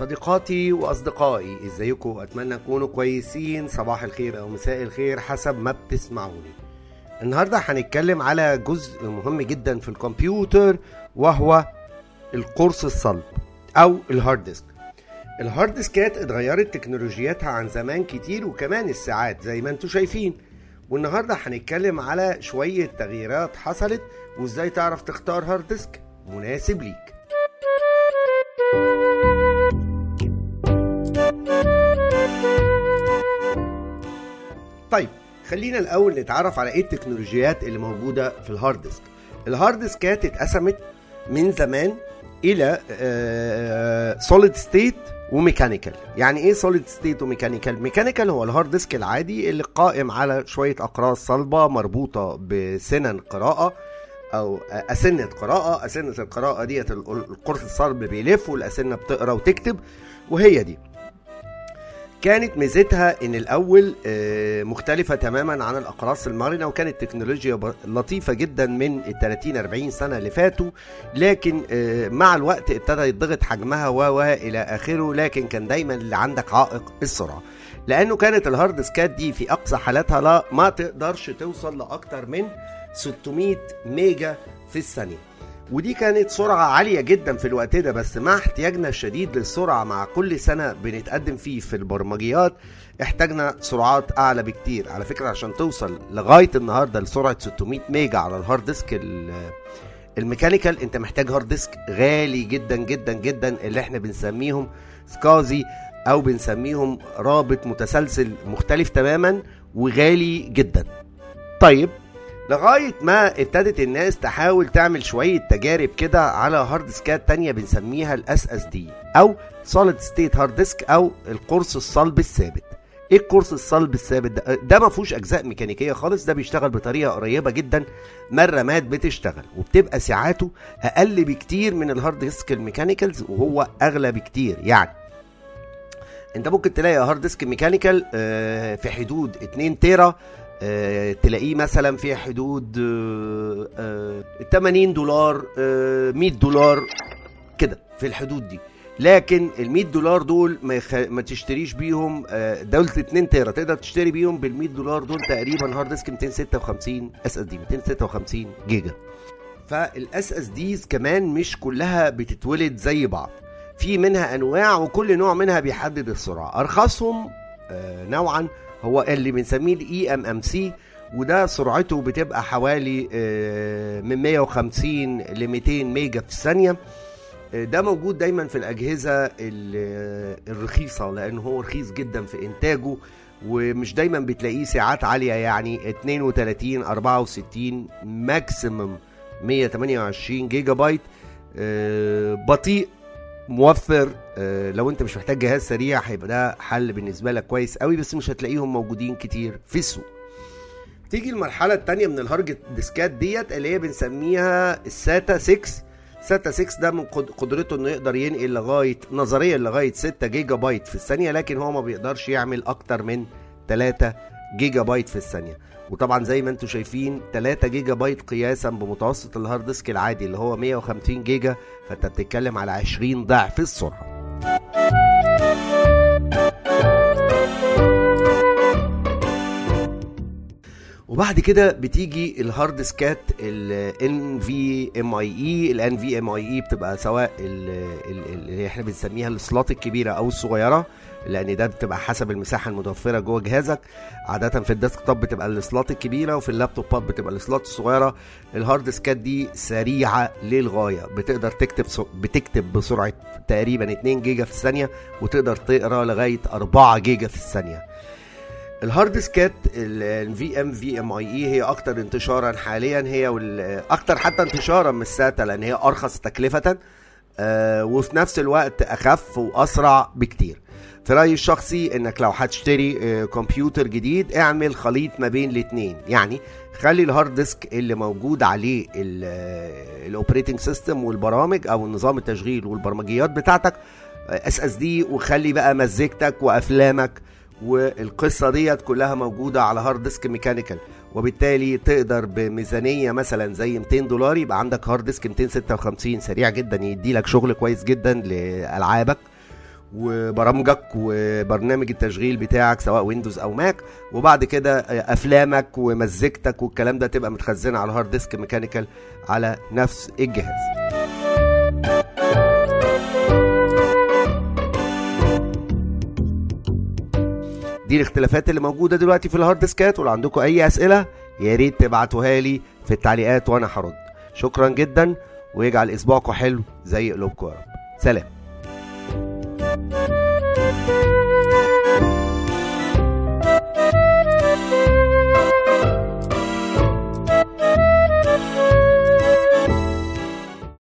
صديقاتي وأصدقائي إزيكم؟ أتمنى تكونوا كويسين. صباح الخير أو مساء الخير حسب ما بتسمعوني. النهارده هنتكلم على جزء مهم جدا في الكمبيوتر وهو القرص الصلب أو ال hard disk. ال hard disk ات اتغيرت تكنولوجياتها عن زمان كتير وكمان السعات زي ما أنتم شايفين. والنهاردة هنتكلم على شوية تغييرات حصلت وإزاي تعرف تختار hard disk؟ مناسب ليك. طيب خلينا الأول نتعرف على إيه التكنولوجيات اللي موجودة في ال hard disk. ال hard disk ات اتقسمت من زمان إلى solid state و mechanical. يعني إيه solid state و mechanical؟ mechanical هو ال hard disk العادي اللي قائم على شوية أقراص صلبة مربوطة بسنن قراءة أو أسنة قراءة. أسنة القراءة ديت القرص الصلب بيلف والأسنة بتقرأ وتكتب وهي دي. كانت ميزتها إن الأول مختلفة تماما عن الأقراص المرنه وكانت تكنولوجيا لطيفة جدا من ال 30 40 سنة اللي فاتوا. لكن مع الوقت ابتدى يتضغط حجمها و إلى آخره. لكن كان دايما اللي عندك عائق السرعة. لأنه كانت ال hard disk ات دي في أقصى حالاتها لا ما تقدرش توصل لأكتر من 600 ميجا في الثانية. ودي كانت سرعة عالية جدا في الوقت ده بس مع احتياجنا الشديد للسرعة مع كل سنة بنتقدم فيه في البرمجيات احتاجنا سرعات أعلى بكتير. على فكرة عشان توصل لغاية النهاردة لسرعة 600 ميجا على ال hard disk ال mechanical انت محتاج hard disk غالي جدا جدا جدا اللي إحنا بنسميهم SCSI أو بنسميهم رابط متسلسل مختلف تماما وغالي جدا. طيب لغاية ما ابتدت الناس تحاول تعمل شوية تجارب كده على hard disk ات تانية بنسميها ال SSD أو solid state hard disk أو القرص الصلب الثابت. إيه القرص الصلب الثابت ده؟ ده ما فيهوش أجزاء ميكانيكية خالص ده بيشتغل بطريقة قريبة جدا. من الرامات بتشتغل وبتبقى سعاته أقل بكتير من ال hard disk ال mechanicals وهو أغلى بكتير. يعني أنت ممكن تلاقي hard disk mechanical في حدود 2 تيرا تلاقيه مثلا في حدود أه أه 80 دولار 100 دولار كده في الحدود دي. لكن ال 100 دولار دول ما, يخ... ما تشتريش بيهم دولة 2 تيرا تقدر تشتري بيهم بال 100 دولار دول تقريبا hard disk 256 SSD 256 جيجا. فال SSDs كمان مش كلها بتتولد زي بعض. في منها أنواع وكل نوع منها بيحدد السرعة. أرخصهم نوعا هو اللي بنسميه ال eMMC وده سرعته بتبقى حوالي من 150 ل 200 ميجا في الثانية. ده موجود دايما في الأجهزة الرخيصة لأنه هو رخيص جدا في إنتاجه ومش دايما بتلاقيه سعات عالية يعني 32 64 maximum 128 جيجا بايت بطيء موفر لو انت مش محتاج جهاز سريع هيبقى ده حل بالنسبة لك كويس قوي بس مش هتلاقيهم موجودين كتير في السوق. تيجي المرحلة الثانية من ال hard disk ات ديت اللي هي بنسميها ال SATA 6 SATA 6 ده من قدرته إنه يقدر ينقل لغاية نظريا لغاية 6 جيجا بايت في الثانية لكن هو ما بيقدرش يعمل أكتر من 3 جيجا بايت في الثانية. وطبعا زي ما أنتم شايفين 3 جيجا بايت قياسا بمتوسط ال hard disk العادي اللي هو 150 جيجا فأنت بتتكلم على 20 ضعف السرعة. وبعد كده بتيجي ال hard disk ات ال VMe ال NVMe بتبقى سواء اللي إحنا بنسميها ال slot الكبيرة أو الصغيرة لأن ده بتبقى حسب المساحة المتوفرة جوه جهازك. عادة في ال desktop بتبقى ال slot الكبيرة وفي اللابتوبات بتبقى ال slot الصغيرة. ال hard disk ات دي سريعة للغاية بتقدر تكتب بتكتب بسرعة تقريبا 2 جيجا في الثانية وتقدر تقرأ لغاية 4 جيجا في الثانية. ال hard disk ات ال VM VMe هي أكتر انتشارا حاليا هي أكتر حتى انتشارا من ال SATA لأن هي أرخص تكلفة آه وفي نفس الوقت أخف وأسرع بكتير. في رأيي الشخصي إنك لو هتشتري آه كمبيوتر جديد اعمل خليط ما بين الاثنين يعني خلي ال hard disk اللي موجود عليه ال operating system والبرامج أو النظام التشغيل والبرمجيات بتاعتك SSD وخلي بقى مزيكتك وأفلامك والقصة ديت كلها موجودة على hard disk mechanical وبالتالي تقدر بميزانية مثلا زي 200 دولار يبقى عندك hard disk 256 سريع جدا يدي لك شغل كويس جدا لألعابك وبرامجك وبرنامج التشغيل بتاعك سواء Windows أو Mac وبعد كده أفلامك ومزيكتك والكلام ده تبقى متخزنة على hard disk mechanical على نفس الجهاز. دي الاختلافات اللي موجودة دلوقتي في ال hard disk ات ولو عندكم أي أسئلة يا ريت تبعتوها لي في التعليقات وأنا هرد. شكرا جدا ويجعل أسبوعكم حلو زي قلوبكم يا رب. سلام.